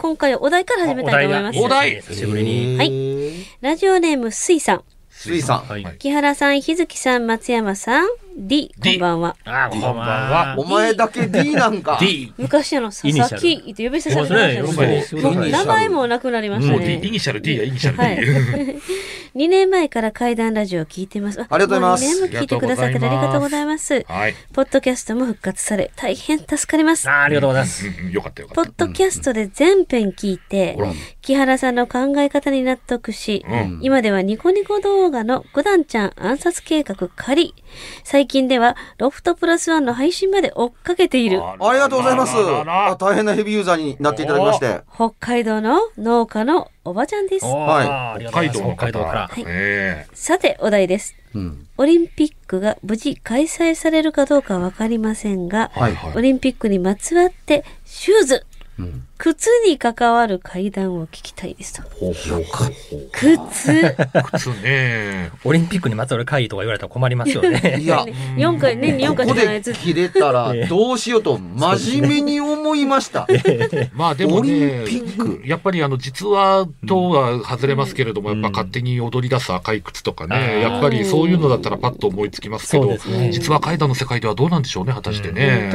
今回はお題から始めたいと思います。お題久しぶりに。はい。ラジオネームすいさん、水さん、はい。木原さん、日月さん、松山さん、D、こんばんは。あー、こんばんはは。お前だけ D なんか D。昔あの、佐々木って呼び捨てされてましたね名前もなくなりましたもう D、イね。ニシャル D やイニシャル D。はい。2年前から怪談ラジオを聞いてます。あありがとうございますも2年も聞いてくださってありがとうございます。はい。ポッドキャストも復活され、大変助かります。ありがとうございます。よかったよかポッった。ドキャストで全編聞いて木原さんの考え方に納得し、うん。今ではニコニコ動画の五段ちゃん暗殺計画仮。最近ではロフトプラスワンの配信まで追っかけている。ありがとうございますあらららあ大変なヘビーユーザーになっていただきまして北海道の農家のおばちゃんです。はいありがとう北ございます海道。北海道から。えさて、お題です。うんオリンピックが無事開催されるかどうかわかりませんが、はいオリンピックにまつわってシューズ、うん靴に関わる会談を聞きたいですと。靴靴ね。オリンピックにまつわる会議とか言われたら困りますよね。いや 4回、年に4回ここ。で切れたらどうしようと真面目に思いましたまあでもオリねンピック、やっぱりあの実話とは外れますけれども、やっぱ勝手に踊り出す赤い靴とかうんね、やっぱりそういうのだったらパッと思いつきますけど。実話怪談の世界ではどうなんでしょうね、果たしてね。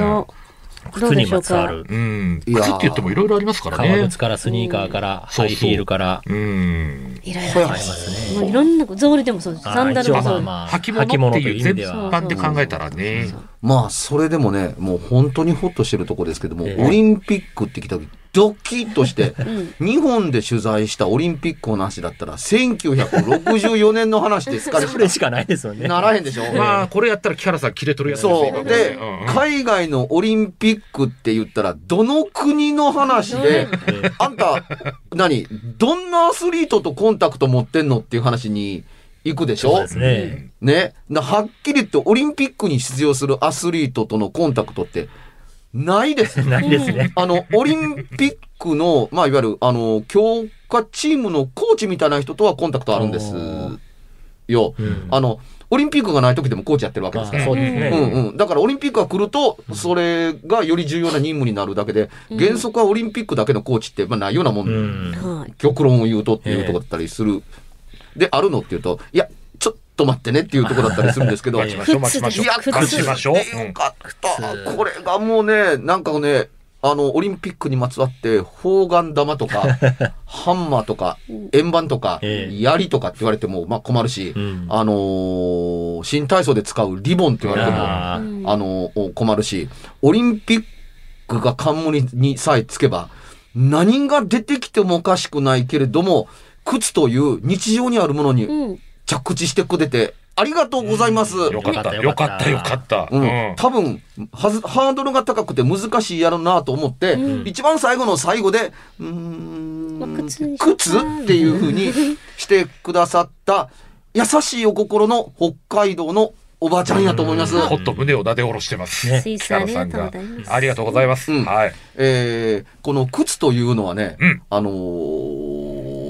靴に。まつわる。うん。いやー靴って言ってもいろいろありますからね革靴。からスニーカーから、ハイヒールから。うん。いろいろありま。すすもうね。いろんな、草履でもそうです。サンダルもそうです。まあ履物っていう全般で考えたらね。まあそれでもねもう本当にホッとしてるとこですけども、ええオリンピックって聞いた時ドキッとしてうん。日本で取材したオリンピックの話だったら1964年の話ですかねそれしかないですよね。ならへんでしょ、まあ、これやったら木原さん切れとるやつですよそう。今で、海外のオリンピックって言ったらどの国の話でえあんた何どんなアスリートとコンタクト持ってんのっていう話に行くでしょ？そうですね。ね。なはっきり言ってオリンピックに出場するアスリートとのコンタクトってないですないですね。あの、オリンピックの、まあ、いわゆる、あの、強化チームのコーチみたいな人とはコンタクトあるんですよ。うんあの、オリンピックがない時でもコーチやってるわけですあから。そうですね。うんうん。だからオリンピックが来ると、それがより重要な任務になるだけで、うん原則はオリンピックだけのコーチって、まあ、ないようなもん、うん。はい。極論を言うとっていうところだったりする。で、あるのっていうと、いや、と待ってねっていうところだったりするんですけど、待ちましょう、待ちましょう。いや、待ちましょう。よかった。これがもうね、なんかね、あの、オリンピックにまつわって、砲丸玉とか、ハンマーとか、円盤とか、ええ槍とかって言われても、まあ困るし、うんあのー新体操で使うリボンって言われても、ああのー困るし、オリンピックが冠にさえつけば、何が出てきてもおかしくないけれども、靴という日常にあるものにうん。着地してくれて、ありがとうございます。よかった、よかった、よかった。ううんん。多分はずハードルが高くて難しいやろなと思って、うん一番最後の最後でうーんまあ靴っていう風にしてくださった優しいお心の北海道のおばあちゃんやと思います。ほっと胸をなで下ろしてます。ねスイスありがとうございます。ありがとうございます。うんはい。えーこの靴というのはね、うんあのー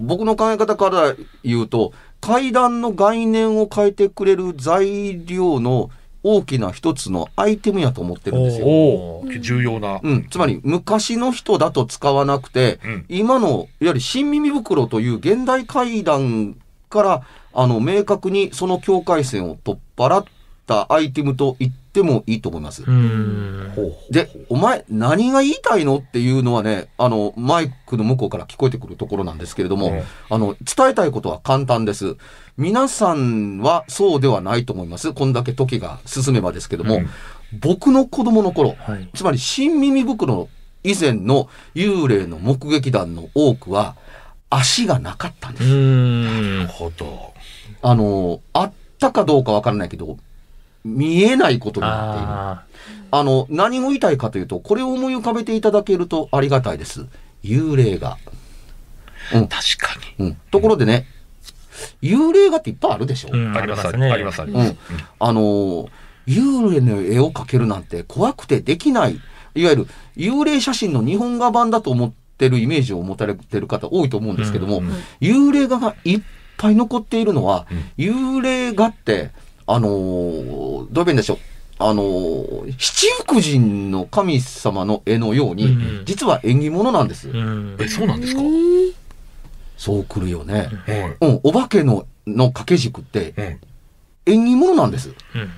僕の考え方から言うと、階段の概念を変えてくれる材料の大きな一つのアイテムやと思ってるんですよ。おお重要な。うん、つまり昔の人だと使わなくて、うん今のいわゆる新耳袋という現代階段からあの明確にその境界線を取っ払ったアイテムと言ってもいいと思います。で、お前何が言いたいのっていうのはね、あの、マイクの向こうから聞こえてくるところなんですけれども、うんあの、伝えたいことは簡単です。皆さんはそうではないと思います。こんだけ時が進めばですけども、うん僕の子供の頃、はい。つまり新耳袋の以前の幽霊の目撃談の多くは足がなかったんでうす。ん。なるほど。あの、あったかどうかわからないけど、見えないことになっている。ああの、何を言いたいかというと、これを思い浮かべていただけるとありがたいです。幽霊画。確かうん。ところでね、幽霊画っていっぱいあるでしょ、ーうん。に。あります、ね。あります、ありうます。ん。あのー幽霊の絵を描けるなんて怖くてできない。いわゆる幽霊写真の日本画版だと思ってるイメージを持たれてる方多いと思うんですけども、うん幽霊画がいっぱい残っているのは、幽霊画って、あのーどういうんでしょう。あのー七福神の神様の絵のように、うん実は縁起物なんです。うん。え、そうなんですか？そう来るよね。はい。うん、お化けのの掛け軸ってうん縁起物なんです。うん。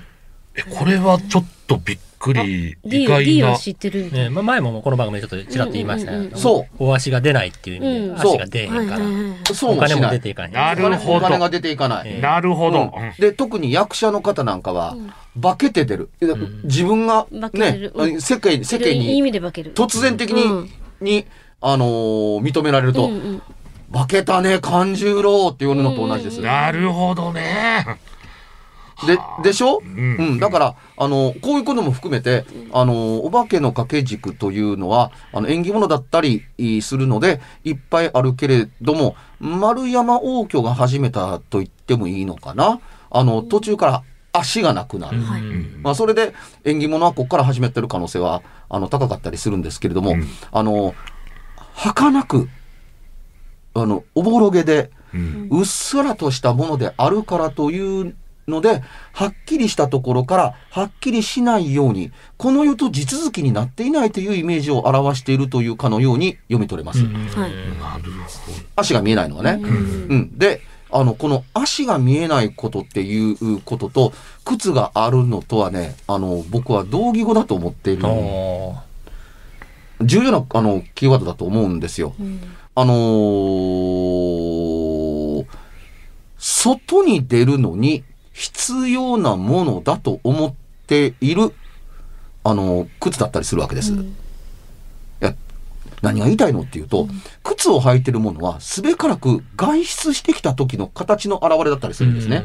え、これはちょっとびっくり、意 D, 外 D はな。知ってるね、な。まあ前もこの番組でちょっとちらっと言いましたようんうんうんそう。お足が出ないっていう意味で、うん足が出えへんはいから。そうお金も。出ていかへん。なるほどお金が出ていかない。ええなるほど。うんで、特に役者の方なんかは、化けて出る。自分がね世間、世間に味で化ける。突然的に、うんに、あのー認められると、化けたね、勘十郎っていうのと同じです。なるほどね。で、でしょ？ん。うん。だから、あの、こういうことも含めて、あの、お化けの掛け軸というのは、あの、縁起物だったりするので、いっぱいあるけれども、丸山王居が始めたと言ってもいいのかな？あの、途中から足がなくなる。はい。まあ、それで縁起物はここから始めてる可能性は、あの、高かったりするんですけれども、うん。あの、儚く、あの、おぼろげで、うん。うっすらとしたものであるからというので、はっきりしたところからはっきりしないように、この世と地続きになっていないというイメージを表しているというかのように読み取れます。はい。なる足が見えないのはね。うん。で、あの、この足が見えないことっていうことと、靴があるのとはね、あの、僕は同義語だと思っている。重要な、あの、キーワードだと思うんですよ。あのー外に出るのに必要なものだと思っている、あの靴だったりするわけです。いや、何が言いたいのっていうと、靴を履いてるものは、すべからく外出してきた時の形の表れだったりするんですね。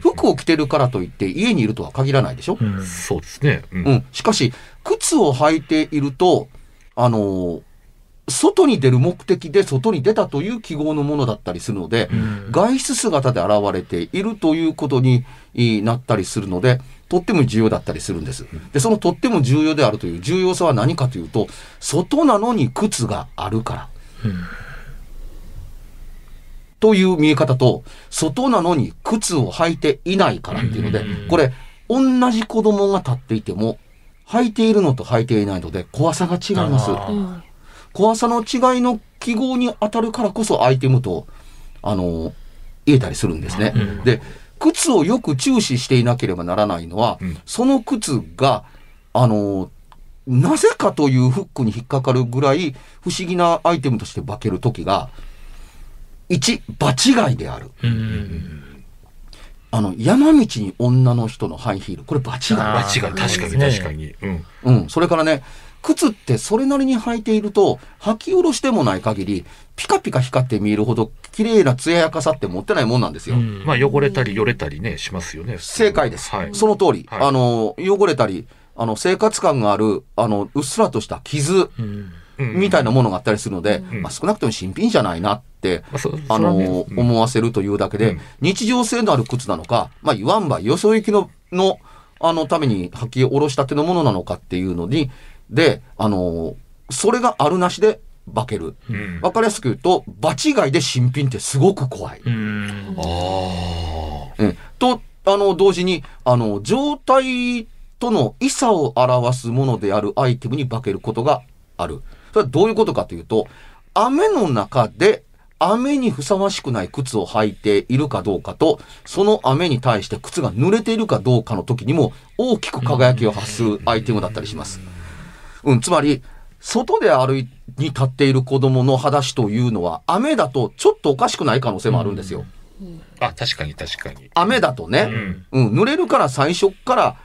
服を着てるからといって家にいるとは限らないでしょ、うんそうですね。ううん。しかし、靴を履いていると、あのー外に出る目的で外に出たという記号のものだったりするので、ん外出姿で現れているということにいなったりするので、とっても重要だったりするんです。で、そのとっても重要であるという重要さは何かというと、外なのに靴があるから。という見え方と、外なのに靴を履いていないからっていうので、これ、同じ子供が立っていても、履いているのと履いていないので怖さが違います。怖さの違いの記号に当たるからこそアイテムと、あの、言えたりするんですね。で、靴をよく注視していなければならないのは、んその靴が、あの、なぜかというフックに引っかかるぐらい不思議なアイテムとして化けるときが、1、場違いである。うんあの、山道に女の人のハイヒール。これ場違い。間あー違い、確かに確かに。うん。うん。それからね、靴ってそれなりに履いていると、履き下ろしてもない限り、ピカピカ光って見えるほど綺麗な艶やかさって持ってないもんなんですよ。うんまあ、汚れたり、よれたりね、しますよね。正解です。はい。その通り。はいあの、汚れたり、あの、生活感がある、あの、うっすらとした傷うんみたいなものがあったりするので、んまあ、少なくとも新品じゃないなって、まあの、思わせるというだけで、うん日常性のある靴なのか、まあ、言わんば、よそ行きの、の、あの、ために履き下ろしたてのものなのかっていうのに、で、あの、それがあるなしで化ける。うんわかりやすく言うと、場違いで新品ってすごく怖い。うん。あうんと、あの、同時に、あの、状態との異差を表すものであるアイテムに化けることがある。それはどういうことかというと、雨の中で雨にふさわしくない靴を履いているかどうかと、その雨に対して靴が濡れているかどうかの時にも大きく輝きを発するアイテムだったりします。うん、つまり、外で歩いに立っている子供の裸足というのは、雨だとちょっとおかしくない可能性もあるんですよ。あ。あ、確かに確かに。雨だとね、うん、濡れるから最初っから、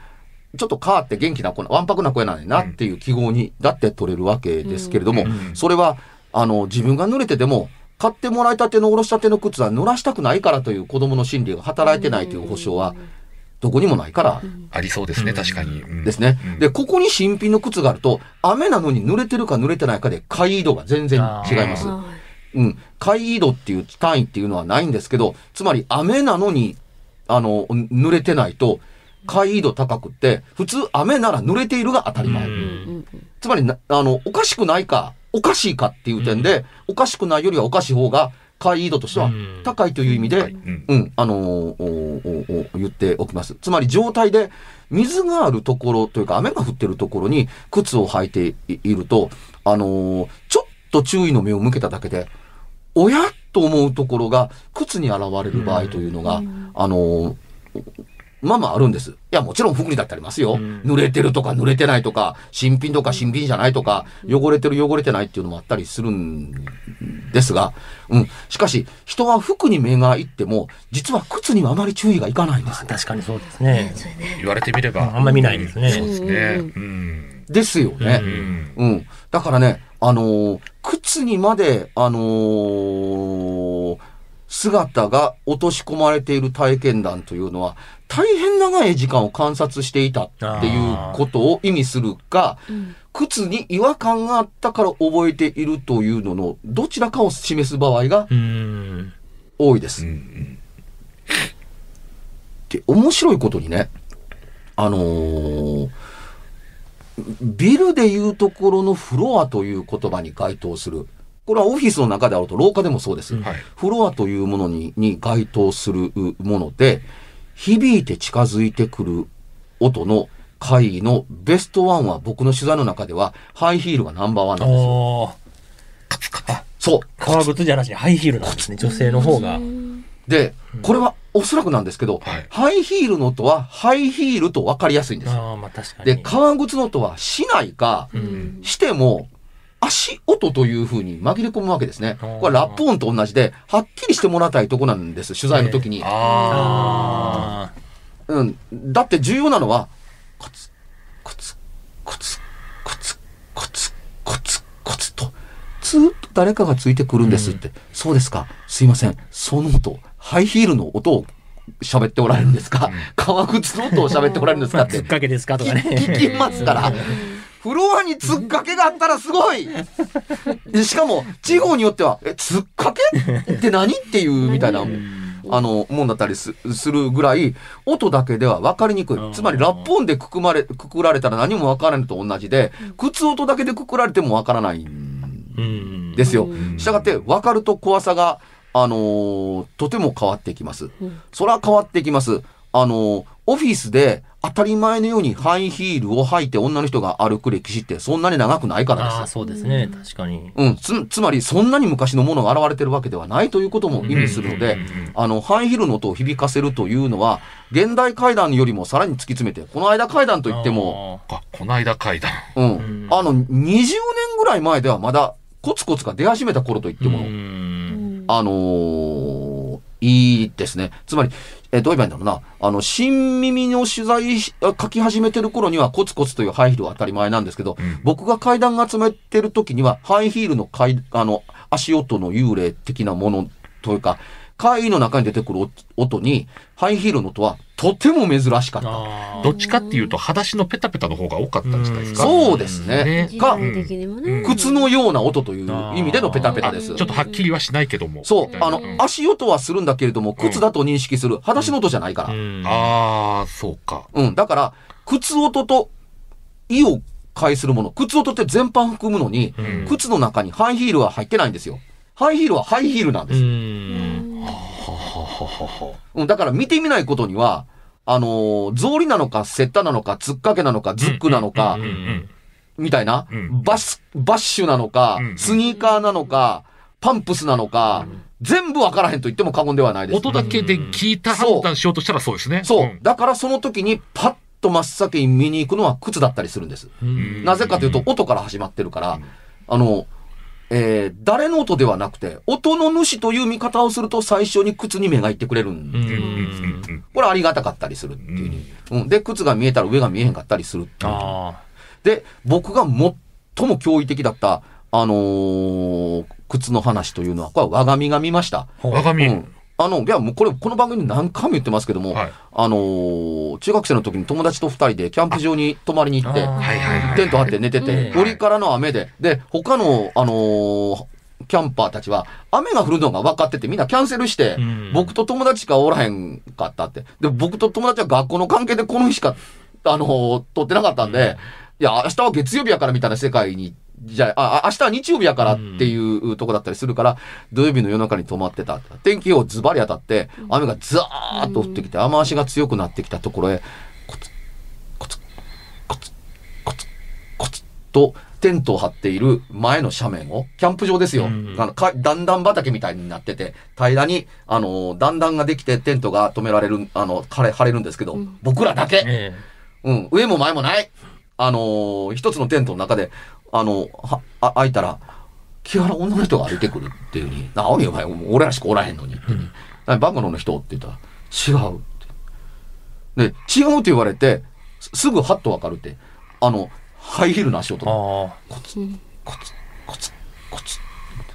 ちょっと変わって元気な子な、わんぱくな子やないなっていう記号にだって取れるわけですけれども、うんそれは、あの、自分が濡れてでも、買ってもらいたてのおろしたての靴は濡らしたくないからという子供の心理が働いてないという保証は、どこにもないからありそうですね、確かに。うんですね。うんで、ここに新品の靴があると、雨なのに濡れてるか濡れてないかで、回移度が全然違います。はうん。回移度っていう単位っていうのはないんですけど、つまり雨なのに、あの、濡れてないと、回移度高くって、普通雨なら濡れているが当たり前。つまりな、あの、おかしくないか、おかしいかっていう点で、おかしくないよりはおかしい方が、回移度としてはうん。高いという意味で、うん。うん、あのーおおお言っておきます。つまり状態で水があるところというか雨が降ってるところに靴を履いていいると、あのーちょっと注意の目を向けただけで、おやと思うところが靴に現れる場合というのが、あのーまあまああるんです。いや、もちろん服にだってありますよ。うん濡れてるとか濡れてないとか、新品とか新品じゃないとか、汚れてる汚れてないっていうのもあったりするんですが、うん。しかし、人は服に目がいっても、実は靴にはあまり注意がいかないんです。確かにそうですね。言われてみれば。あんま見ないですねそうですね。ううん。ですよね。ううんん。だからね、あのー靴にまで、あのー姿が落とし込まれている体験談というのは、大変長い時間を観察していたっていうことを意味するか、うん靴に違和感があったから覚えているというのの、どちらかを示す場合がうん。多いです。うんで、面白いことにね、あのービルでいうところのフロアという言葉に該当する。これはオフィスの中であると廊下でもそうです。はい。フロアというものにに該当するもので、響いて近づいてくる音の会議のベストワンは僕の取材の中ではハイヒールがナンバーワンなんですよ。おー。そう。革靴じゃなしにハイヒールなんですね。女性の方が。で、これはおそらくなんですけど、はいハイヒールの音はハイヒールと分かりやすいんです。ああ、まあ確かに。で、革靴の音はしないか、うん。しても、足音という風に紛れ込むわけですね。これラップ音と同じで、はっきりしてもらいたいとこなんです、取材の時に。ああうん。だって重要なのは、コツ、コツ、コツ、コツ、コツ、コツ、コツと、ずーっと誰かがついてくるんですって。そうですか。すいません。その音、ハイヒールの音を喋っておられるんですか、革靴の音を喋っておられるんですかって つっ。かけですか？とかね。聞きますから。フロアにつっかけがあったらすごいでしかも、地方によっては、え、つっかけ？って何？っていうみたいな、あの、もんだったりすするぐらい、音だけでは分かりにくい。つまり、ラップ音でくくまれ、くくられたら何も分からないと同じで、靴音だけでくくられても分からないんうん。ですようん。したがって、分かると怖さが、あのーとても変わってきます。うんそれは変わってきます。あの、オフィスで当たり前のようにハイヒールを履いて女の人が歩く歴史ってそんなに長くないからああ、です。そうですね。確かに。うん、つ、つまりそんなに昔のものが現れてるわけではないということも意味するのであの、ハイヒールの音を響かせるというのは、現代階段よりもさらに突き詰めて、この間階段といっても、ああ、この間階段。うん、んあの、20年ぐらい前ではまだコツコツが出始めた頃といってー。も、うん。あのーいいですね。つまり、えーどう言えばいいんだろうな。あの、新耳の取材書き始めてる頃にはコツコツというハイヒールは当たり前なんですけど、うん僕が階段が集めてる時には、ハイヒールの階、あの、足音の幽霊的なものというか、階の中に出てくる音に、ハイヒールの音はとても珍しかった。どっちかっていうと、裸足のペタペタの方が多かったんじゃないですか？そうですね。ねが。靴のような音という意味でのペタペタあです。ちょっとはっきりはしないけども。そうあのん、足音はするんだけれども、靴だと認識する、裸足の音じゃないから。うん。ああ、そうか。うん。だから、靴音と、意を介するもの、靴音って全般含むのに、うん靴の中にハイヒールは入ってないんですよ。ハイヒールはハイヒールなんでうす。ん。うん、だから見てみないことには、あのー草履なのか、セッタなのか、つっかけなのか、ズックなのかみたいな、うんバス、バッシュなのかう、んスニーカーなのか、パンプスなのか、全部わからへんと言っても過言ではないです。音だけで聞いた判断しようとしたらそうですね。そう。んだからその時にパッと真っ先に見に行くのは靴だったりするんです。んなぜかというと、音から始まってるから、あの、えー誰の音ではなくて、音の主という見方をすると最初に靴に目がいってくれるんうでうん。うん。うんうんこれありがたかったりするっていうに、うん。で、靴が見えたら上が見えへんかったりするっていう。あで、僕が最も驚異的だった、あのー靴の話というのは、これは我が身が見ました。我が身。うんあの、いや、もうこれ、この番組で何回も言ってますけども、はい。あのー中学生の時に友達と二人でキャンプ場に泊まりに行って。テント張って寝てて、うん。折からの雨で、で、他の、あのーキャンパーたちは、雨が降るのが分かってて、みんなキャンセルして、うん。僕と友達しかおらへんかったって。で、僕と友達は学校の関係でこの日しか、あのー撮ってなかったんで、いや、明日は月曜日やからみたいな世界に、じゃあ、あ明日は日曜日やからっていうとこだったりするから、土曜日の夜中に泊まってた。天気予報ズバリ当たって、雨がザーッと降ってきて、雨足が強くなってきたところへ、コツ、コツ、コツ、コツ、コツと、テントを張っている前の斜面を、キャンプ場ですよ。うんあの、か段々畑みたいになってて、平らに、あの、段々ができてテントが止められる、あの、晴れ、晴れるんですけど、僕らだけ、えうん、上も前もない。あのー一つのテントの中で、あの、は、あ、開いたら、木原女の人が歩いてくるっていうに、なおいお前、俺らしかおらへんのにっていうふうに、何バカノの人って言ったら、違うって。で、違うって言われて、すすぐハッとわかるって、あの、ハイヒールの足音あコツ、コツ、コツ、コツ。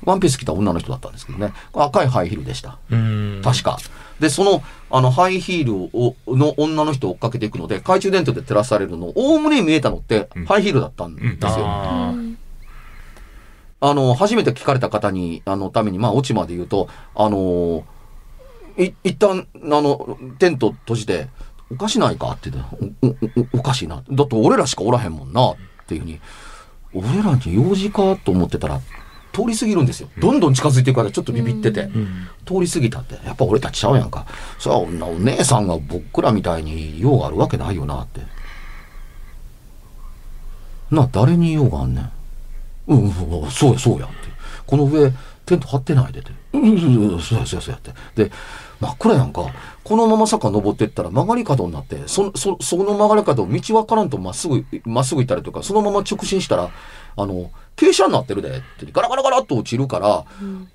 ワンピース着た女の人だったんですけどね。赤いハイヒールでした。うん。確か。で、その、あの、ハイヒールを、の女の人を追っかけていくので、懐中電灯で照らされるの、おおむね見えたのって、ハイヒールだったんですよ。ああの、初めて聞かれた方に、あの、ために、まあ、オチまで言うと、あのい、一旦、あの、テント閉じて、おかしないか？って言って、お、お、おかしいな。だって俺らしかおらへんもんな、っていうふうに、俺らに用事か？と思ってたら、通り過ぎるんですよ。どんどん近づいていくからちょっとビビってて。うん。通り過ぎたって、やっぱ俺たちちゃうやんか。そりゃお姉さんが僕らみたいに用があるわけないよなって。な、誰に用があんねん。うん、うん、そうや、そうやって。この上、テント張ってないでて。うん、うん、うん、そうや、そうや、そうやって。で、真っ暗やんか。このまま坂登ってったら曲がり角になって、そ、そ、その曲がり角、道わからんとまっすぐ、まっすぐ行ったりとか、そのまま直進したら、あの、傾斜になってるで、って、ガラガラガラっと落ちるから、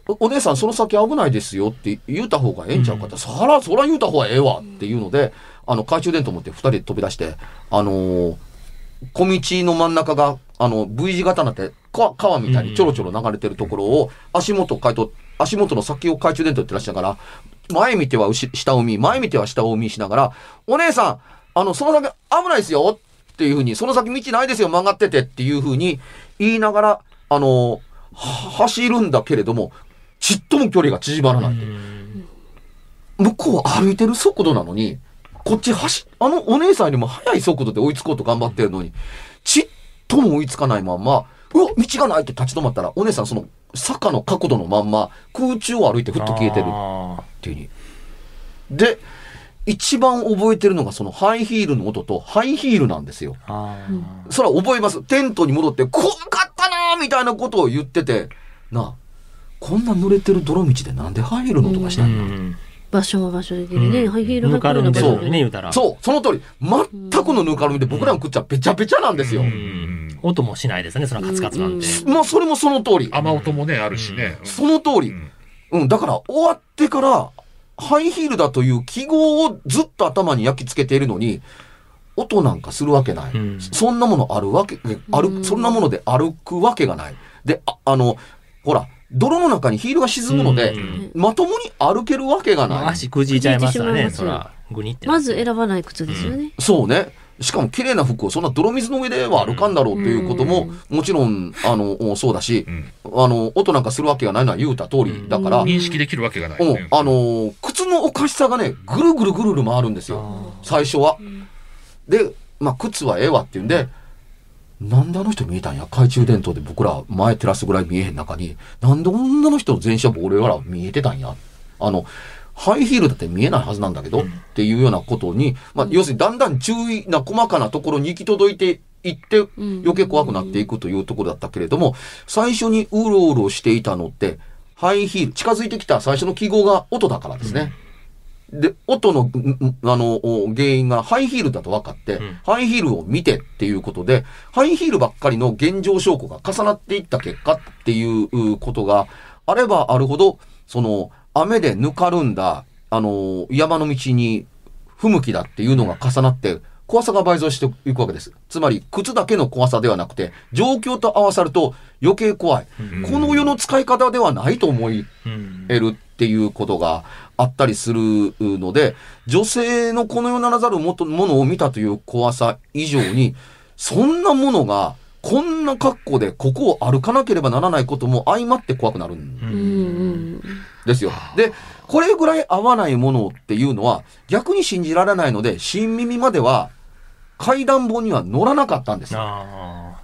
おお姉さんその先危ないですよって言うた方がええんちゃうかって、そら、そら言うた方がええわっていうので、あの、懐中電灯持って二人で飛び出して、あのー小道の真ん中が、あの、V 字型になって、川川みたいにちょろちょろ流れてるところを、足元をかいと、足元の先を懐中電灯照らしながら、前見ては下を見、前見ては下を見しながら、お姉さん、あの、その先危ないですよっていうふうに、その先道ないですよ、曲がっててっていうふうに言いながら、あの、走るんだけれども、ちっとも距離が縮まらない。向こう歩いてる速度なのに、こっち走、あのお姉さんよりも速い速度で追いつこうと頑張ってるのに、ちっとも追いつかないまんま、うわ、道がないって立ち止まったら、お姉さんその坂の角度のまんま、空中を歩いてふっと消えてるっていうに。で、一番覚えてるのがそのハイヒールの音とハイヒールなんですよ。それは覚えます。テントに戻って、怖かったなーみたいなことを言ってて、なあ、こんな濡れてる泥道でなんでハイヒールの音がしうないの、ん。場所は場所でね、ハイヒールぬ履くようかるでしょなん場所でね、言うたら。そう、その通り。全くのぬかるみで僕らの口はべちゃべちゃなんですよ。うん音もしないですね、そのカツカツなんて。まあ、それもその通り。雨音もね、あるしね。その通り。うんうん、だから終わってから、ハイヒールだという記号をずっと頭に焼き付けているのに、音なんかするわけない。うんそんなものあるわけ、歩く、そんなもので歩くわけがない。で、ああの、ほら、泥の中にヒールが沈むので、うんまともに歩けるわけがない。足くじいちゃいますからね、そら。ぐにってなま。ず選ばない靴ですよね。そうね。しかも綺麗な服をそんな泥水の上では歩かんだろうということも、もちろん、あの、そうだし、うんあの、音なんかするわけがないのは言うた通りだから、認識できるわけがない。あのー靴のおかしさがね、ぐるぐるぐるぐる回るんですよ。最初は。で、まあ、靴はええわって言うんで、なんであの人見えたんや？懐中電灯で僕ら前照らすぐらい見えへん中に、なんで女の人の全身は俺ら見えてたんや？あの、ハイヒールだって見えないはずなんだけど、っていうようなことに、まあ、要するにだんだん注意な細かなところに行き届いていって、余計怖くなっていくというところだったけれども、最初にうろうろしていたのって、ハイヒール、近づいてきた最初の記号が音だからですね。で、音の、あの、お原因がハイヒールだと分かって、ん。ハイヒールを見てっていうことで、ハイヒールばっかりの現状証拠が重なっていった結果っていうことがあればあるほど、その、雨でぬかるんだ、あの、山の道に不向きだっていうのが重なって、怖さが倍増していくわけです。つまり、靴だけの怖さではなくて、状況と合わさると余計怖い。この世の使い方ではないと思いうん得るっていうことがあったりするので、女性のこの世ならざるもとものを見たという怖さ以上に、そんなものが、こんな格好でここを歩かなければならないことも相まって怖くなるんうんうんですよ。で、これぐらい合わないものっていうのは逆に信じられないので、新耳までは階段本には乗らなかったんです。あ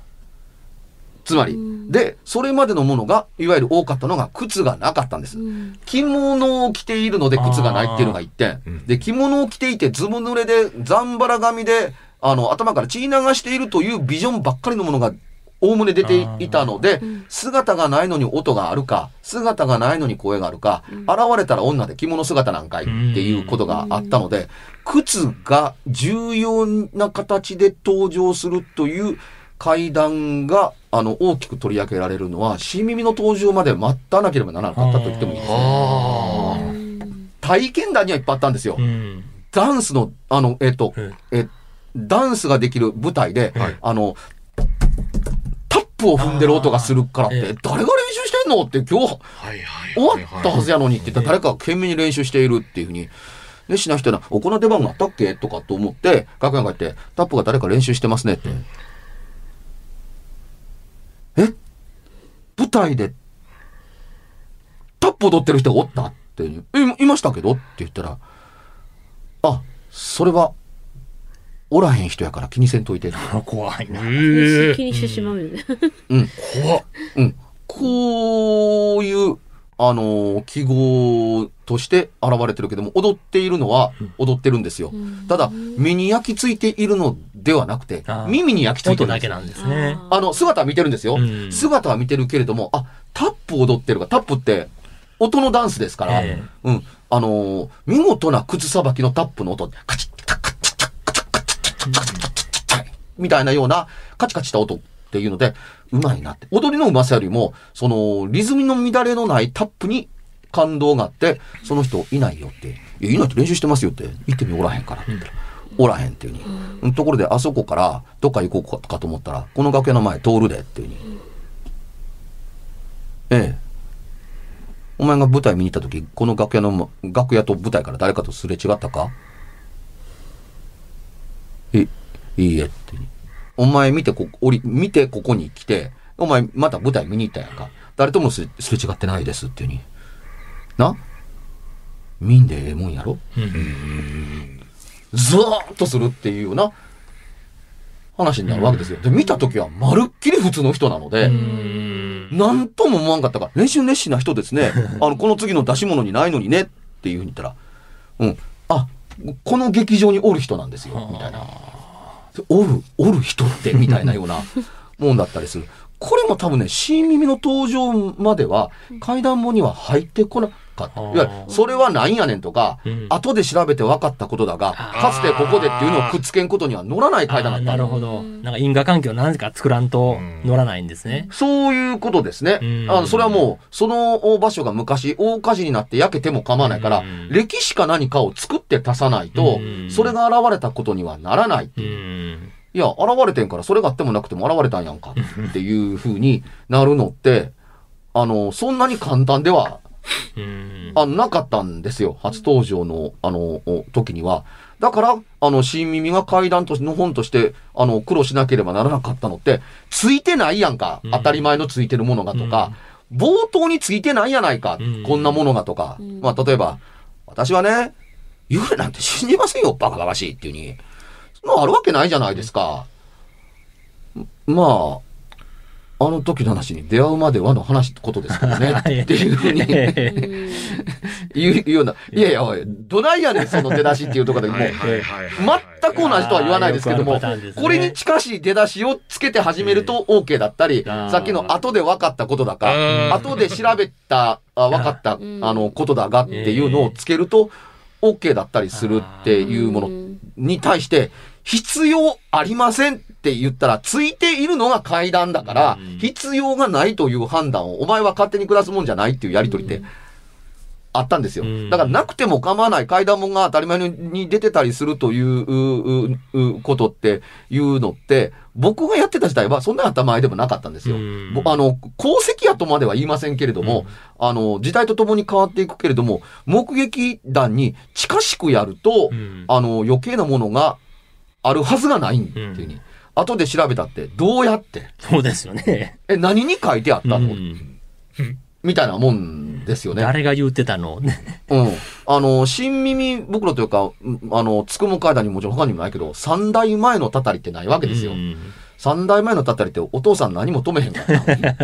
つまり。で、それまでのものが、いわゆる多かったのが靴がなかったんです。うん着物を着ているので靴がないっていうのが一点。で、着物を着ていてずぶ濡れで、ざんばら髪で、あの、頭から血流しているというビジョンばっかりのものが、おおむね出ていたので、姿がないのに音があるか、姿がないのに声があるか、現れたら女で着物姿なんかいっていうことがあったので、靴が重要な形で登場するという階段が、あの、大きく取り上げられるのは、新耳の登場まで待たなければならなかったと言ってもいいですね。あ体験談にはいっぱいあったんですよあ。う。ん。ダンスの、あの、えっ、と、うんえ、ダンスができる舞台で、はい。あの、タップを踏んでる音がするからって、誰が練習してんのって今日。終わったはずやのにって言ったら誰かが懸命に練習しているっていうふうに。で、しな人な、おこんな出番があったっけ？とかと思って、楽屋に帰って、タップが誰か練習してますね？って。え？舞台で、タップ踊ってる人がおったって、え、いましたけど？って言ったら、あ、それは、おらへん人やから気にせんといて。怖いな。え え気にしてしまうよね。うん。怖っ。うん。こういう、あのー記号として現れてるけども、踊っているのは踊ってるんですよ。ただ、目に焼き付いているのではなくて耳に焼き付いて音るんですよ。だけなんですね。あの、姿は見てるんですよ。うん姿は見てるけれども、あ、タップ踊ってるか。タップって、音のダンスですから、えうん。あのー見事な靴さばきのタップの音、カチッ、みたいなようなカチカチした音っていうので、うまいなって。踊りのうまさよりも、その、リズムの乱れのないタップに感動があって、その人いないよって。いや、いないって練習してますよって。言ってみおらへんからって言ったら。おらへんっていうふうに。うんところで、あそこからどっか行こうかと思ったら、この楽屋の前通るでっていうふうに。ええ。お前が舞台見に行った時、この楽屋の、楽屋と舞台から誰かとすれ違ったか？い、いいえって。お前見てこ、おり、見てここに来て、お前また舞台見に行ったやんか。誰ともすれすれ違ってないですっていうに。な？見んでええもんやろ？ずーっとするっていうような話になるわけですよ。で、見た時はまるっきり普通の人なので、うん。なんとも思わんかったから、練習熱心な人ですね。あの、この次の出し物にないのにね、っていうふうに言ったら、うん、あ、この劇場におる人なんですよ、みたいな。おる、おる人って、みたいなような もんだったりする。これも多分ね、新耳の登場までは、階段門には入ってこなかった。いわゆる、それはなんやねんとか、うん後で調べて分かったことだが、かつてここでっていうのをくっつけんことには乗らない階段だった。なるほど。なんか因果関係を何か作らんと乗らないんですね。そういうことですね。うんあの、それはもう、その場所が昔大火事になって焼けても構わないから、うん歴史か何かを作って足さないと、うんそれが現れたことにはならない。うん。いや、現れてんから、それがあってもなくても現れたんやんか、っていう風になるのって、あの、そんなに簡単では、うん。あなかったんですよ。初登場の、あの、お時には。だから、あの、新耳が階段としての本として、あの、苦労しなければならなかったのって、ついてないやんか。うん当たり前のついてるものがとか、冒頭についてないやないか。うんこんなものがとか。んまあ、例えば、私はね、幽霊なんて信じませんよ、バカバカしいっていうに。そんなのあるわけないじゃないですか。まあ、あの時の話に出会うまではの話ってことですからね。はい。っていうふうに 言うような。いやいや、おい、どないやねん、その出だしっていうところでも。う、全く同じとは言わないですけども、これに近しい出だしをつけて始めると OK だったり、さっきの後で分かったことだかうん、後で調べた、あ分かった、あん。の、ことだがっていうのをつけると OK だったりするっていうものに対して、必要ありませんって言ったら、ついているのが階段だからうん、必要がないという判断を、お前は勝手に下すもんじゃないっていうやりとりって、あったんですよ。うん。だからなくても構わない階段門が当たり前に出てたりするということっていうのって、僕がやってた時代はそんな頭前でもなかったんですよ。あの、功績やとまでは言いませんけれども、あの、時代とともに変わっていくけれども、目撃談に近しくやると、うん。あの、余計なものがあるはずがないっていうふうに。後で調べたって、どうやって？そうですよね。え、何に書いてあったの、うんみたいなもんですよね。誰が言ってたの？うん。あの、新耳袋というか、うんあの、つくも階段にもちろん他にもないけど、三代前のたたりってないわけですよ。うん三代前のたたりってお父さん何も止めへんからな。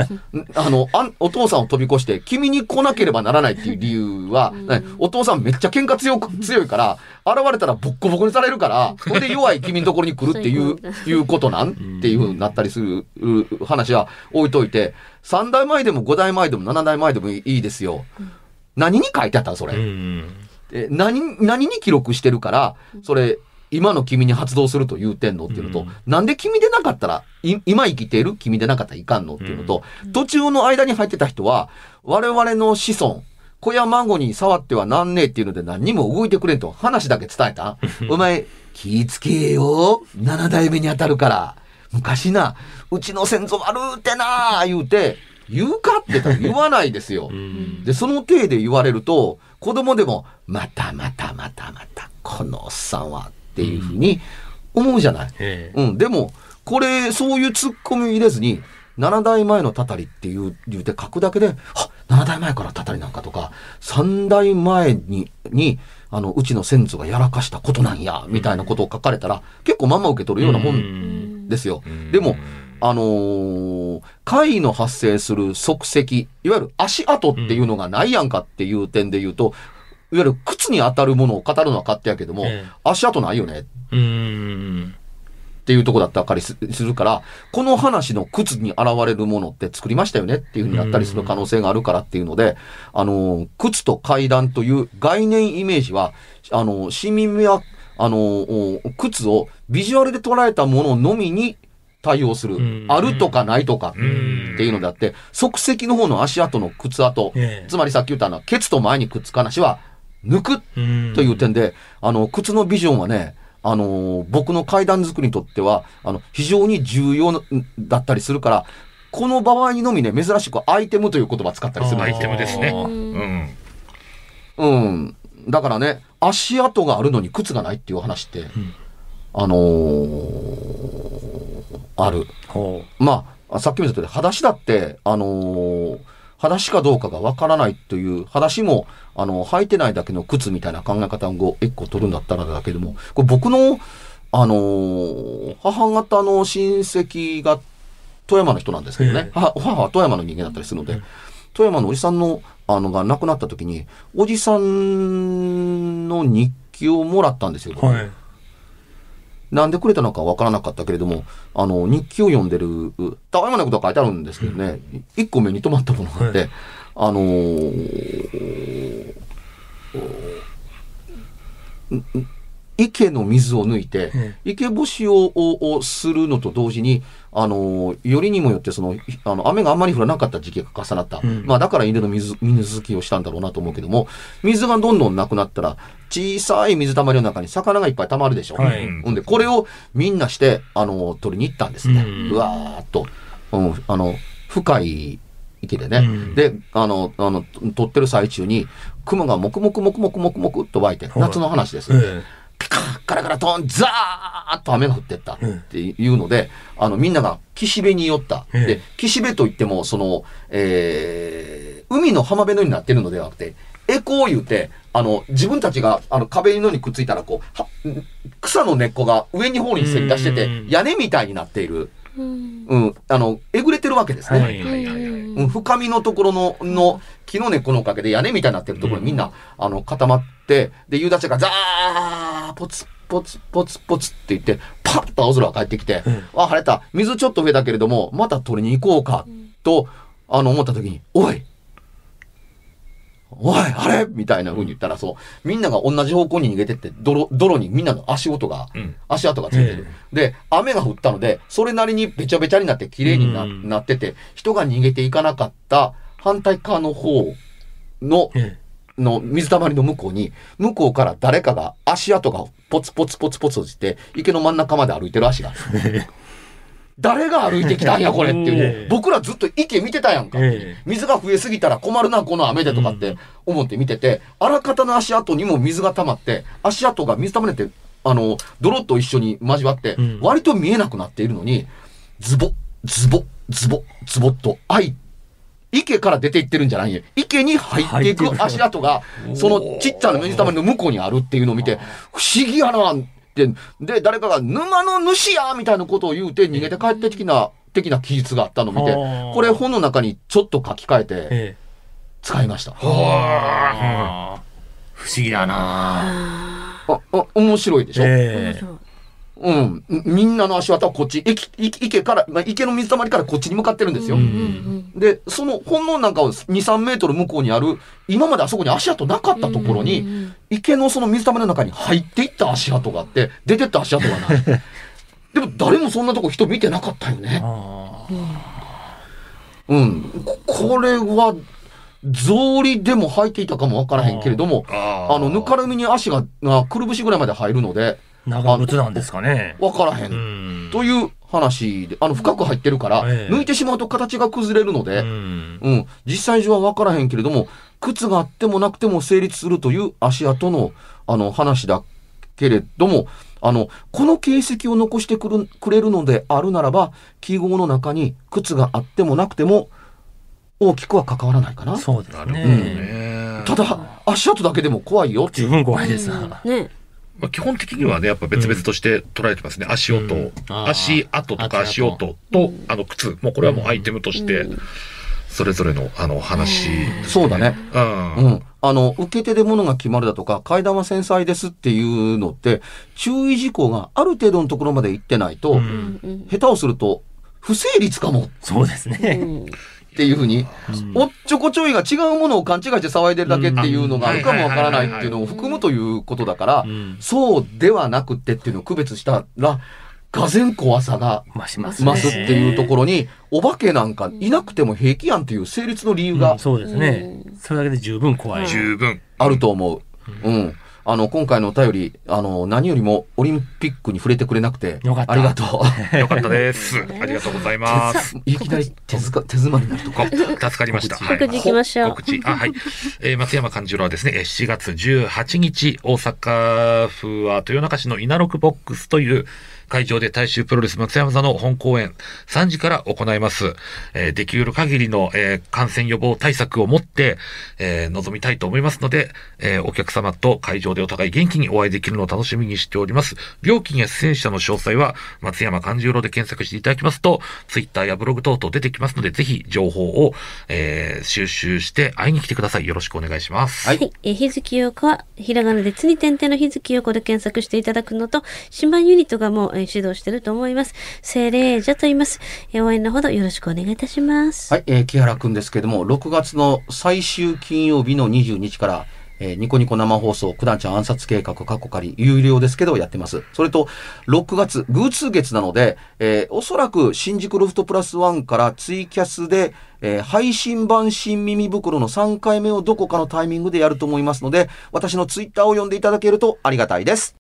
あのあん、お父さんを飛び越して、君に来なければならないっていう理由は、ねお父さんめっちゃ喧嘩強く、強いから、現れたらボッコボコにされるから、ほんで弱い君のところに来るっていう、いうことなんっていうふうになったりするう話は置いといて、三代前でも五代前でも七代前でもいいですよ。何に書いてあったのそれ？うんえ何、何に記録してるから、それ、今の君に発動すると言うてんのっていうのと、うんなんで君でなかったら、い今生きている？君でなかったらいかんのっていうのと、途中の間に入ってた人は、我々の子孫、子や孫に触ってはなんねえっていうので何にも動いてくれんと話だけ伝えた お前、気ぃつけよ。七代目に当たるから。昔な、うちの先祖悪うてな言うて、言うかって言わないですよ。うんで、その体で言われると、子供でも、またまたまたまた、このおっさんはっていうふうに思うじゃない。ええ。うん、でも、これ、そういうツッコミを入れずに、7代前のたたりっていう、言うて書くだけで、あ、7代前からたたりなんかとか、3代前に、に、あの、うちの先祖がやらかしたことなんや、みたいなことを書かれたら、結構まんま受け取るようなもんですよ。でも、あのー、怪異の発生する足跡、いわゆる足跡っていうのがないやんかっていう点で言うと、いわゆる靴に当たるものを語るのは勝手やけども、ええ。足跡ないよね。うんっていうとこだったりすするから、この話の靴に現れるものって作りましたよねっていうふうになったりする可能性があるからっていうので、あの、靴と階段という概念イメージは、あの、市民は、あの、お靴をビジュアルで捉えたもののみに対応する。うん。あるとかないとかってんいうのであって、足跡の方の足跡の靴跡、ええ。つまりさっき言ったのは、ケツと前にくっつく話は抜くうんという点で、あの、靴のビジョンはね、あのー僕の階段作りにとっては、あの、非常に重要なだったりするから、この場合にのみね、珍しくアイテムという言葉使ったりするんアイですよ。テムですね。うん。うん。だからね、足跡があるのに靴がないっていう話って、あのーある。ほまあ、さっきも言った通り、裸足だって、あのー裸足かどうかがわからないという、裸足も、あの、履いてないだけの靴みたいな考え方を一個取るんだったらだけども、これ僕の、あのー母方の親戚が富山の人なんですけどね、母母は富山の人間だったりするので、富山のおじさんの、あの、が亡くなった時に、おじさんの日記をもらったんですよ。うはいなんでくれたのかわからなかったけれども、あの、日記を読んでる、たわいもないことが書いてあるんですけどね、一個目に留まったものがあって、はい。あのーん池の水を抜いてえ、池干しをををするのと同時に、あのーよりにもよってその、あの、雨があんまり降らなかった時期が重なった。うんまあだから稲の水、水拭きをしたんだろうなと思うけども、水がどんどんなくなったら、小さい水たまりの中に魚がいっぱい溜まるでしょ。はいほんで、これをみんなして、あの、取りに行ったんですね。うんうわーっと。うん、あの、深い池でね。うんで、あの、あの、取ってる最中に、雲がもくもくもくもくもくもくっと湧いて、はい夏の話です。えピカッカラカラトン、ザーッと雨が降ってったっていうので、あの、みんなが岸辺に寄った。ええで、岸辺といっても、その、えー、海の浜辺のようになってるのではなくて、エコー言うて、あの、自分たちが、あの、壁のにくっついたら、こう、は草の根っこが上に方にせり出しててうん、屋根みたいになっている。うんうん、あの、えぐれてるわけですね。はいはいはいはい。うん、深みのところの、の、木の根っこのおかげで屋根みたいになってるところにみんな、あの、固まって、で、夕立がザー、ポツポツポツポツって言って、パッと青空が帰ってきて、あ、晴れた。水ちょっと増えたけれども、また取りに行こうか、と、あの、思った時に、おいおい、あれ？みたいな風に言ったら、そう、みんなが同じ方向に逃げてって、泥、泥にみんなの足音が、うん。足跡がついてる。で、雨が降ったので、それなりにべちゃべちゃになって綺麗にな,、うん。なってて、人が逃げていかなかった反対側の方の、えの水たまりの向こうに、向こうから誰かが足跡がポツポツポツポツ落ちて、池の真ん中まで歩いてる足がある。誰が歩いてきたんや、これっていう。僕らずっと池見てたやんか。え水が増えすぎたら困るな、この雨でとかって思って見てて、あらかたの足跡にも水が溜まって、足跡が水溜まれて、あの、泥と一緒に交わってうん、割と見えなくなっているのに、ズボ、ズボ、ズボ、ズボっと、愛、池から出ていってるんじゃないよ。池に入っていく足跡が、そのちっちゃな水溜まりの向こうにあるっていうのを見て、不思議やなって、で、誰かが沼の主やみたいなことを言うて逃げて帰ってきな、的な記述があったのを見てはあ、これ本の中にちょっと書き換ええてえ使いました。不思議だなあ、あ面白いでしょ、面え。え白いうん。みんなの足跡はこっち、池池池から、まあ、池の水たまりからこっちに向かってるんですよ。うんうんで、その本能なんかを2、3メートル向こうにある、今まであそこに足跡なかったところうんに、うん池のその水たまりの中に入っていった足跡があって、出てった足跡がない。でも誰もそんなとこ人見てなかったよね。あうん。ここれは、草履でも履いていたかもわからへんけれども、あの、ぬかるみに足が、がくるぶしぐらいまで入るので、あ長靴なんですかね。わからへ。うん。んという話で、あの、深く入ってるから、ええ。抜いてしまうと形が崩れるのうで、ん。うん、実際上は分からへんけれども、靴があってもなくても成立するという足跡の、あの、話だけれども、あの、この形跡を残してくるくれるのであるならば、記号の中に靴があってもなくても、大きくは関わらないかな。そうですね。ね。ただ、足跡だけでも怖いよっていう。十分怖いですな。ねまあ、基本的にはね、やっぱ別々として捉えてますね。足音、うん足跡とか足音と、あの、靴。もうこれはもうアイテムとしてうん、それぞれの、あの、話。そうだね。うん。うん。あの、受け手で物が決まるだとか、階段は繊細ですっていうのって、注意事項がある程度のところまで行ってないと、ううん下手をすると、不成立かもそうですうねん っていうふうに、おっちょこちょいが違うものを勘違いして騒いでるだけっていうのがあるかもわからないっていうのを含むということだからう、ん。そうではなくてっていうのを区別したら、がぜん怖さが増しますね増すっていうところに、お化けなんかいなくても平気やんっていう成立の理由がうん。そうですね。それだけで十分怖い。十分。あると思う。うん。あの、今回のお便り、あの、何よりもオリンピックに触れてくれなくて、よかったありがとう。よかったです。ありがとうございます。いきなり手づか手詰まりになるとか。こ 助かりました。はい告知行きましょう告知。あ、はい。えー松山勘十郎はですね、えー7月18日、大阪府は豊中市の稲六ボックスという会場で大衆プロレス松山座の本公演3時から行います。えーできる限りの、えー感染予防対策を持って、えー臨みたいと思いますので、えーお客様と会場でお互い元気にお会いできるのを楽しみにしております。料金や出演者の詳細は松山勘十郎で検索していただきますと、ツイッターやブログ等々出てきますので、ぜひ情報を、えー収集して会いに来てください。よろしくお願いします。はいはい。えー日月陽子は、ひらがなでつに点々の日月陽子で検索していただくのと、島ユニットがもう、えー指導してると思います。精霊者と言います。応援のほどよろしくお願いいたします。はい、えー木原くんですけども、6月の最終金曜日の22日から、えーニコニコ生放送、九段ちゃん暗殺計画、過去仮、有料ですけどやってます。それと、6月、偶数月なので、えーおそらく新宿ロフトプラスワンからツイキャスで、えー配信版新耳袋の3回目をどこかのタイミングでやると思いますので、私のツイッターを読んでいただけるとありがたいです。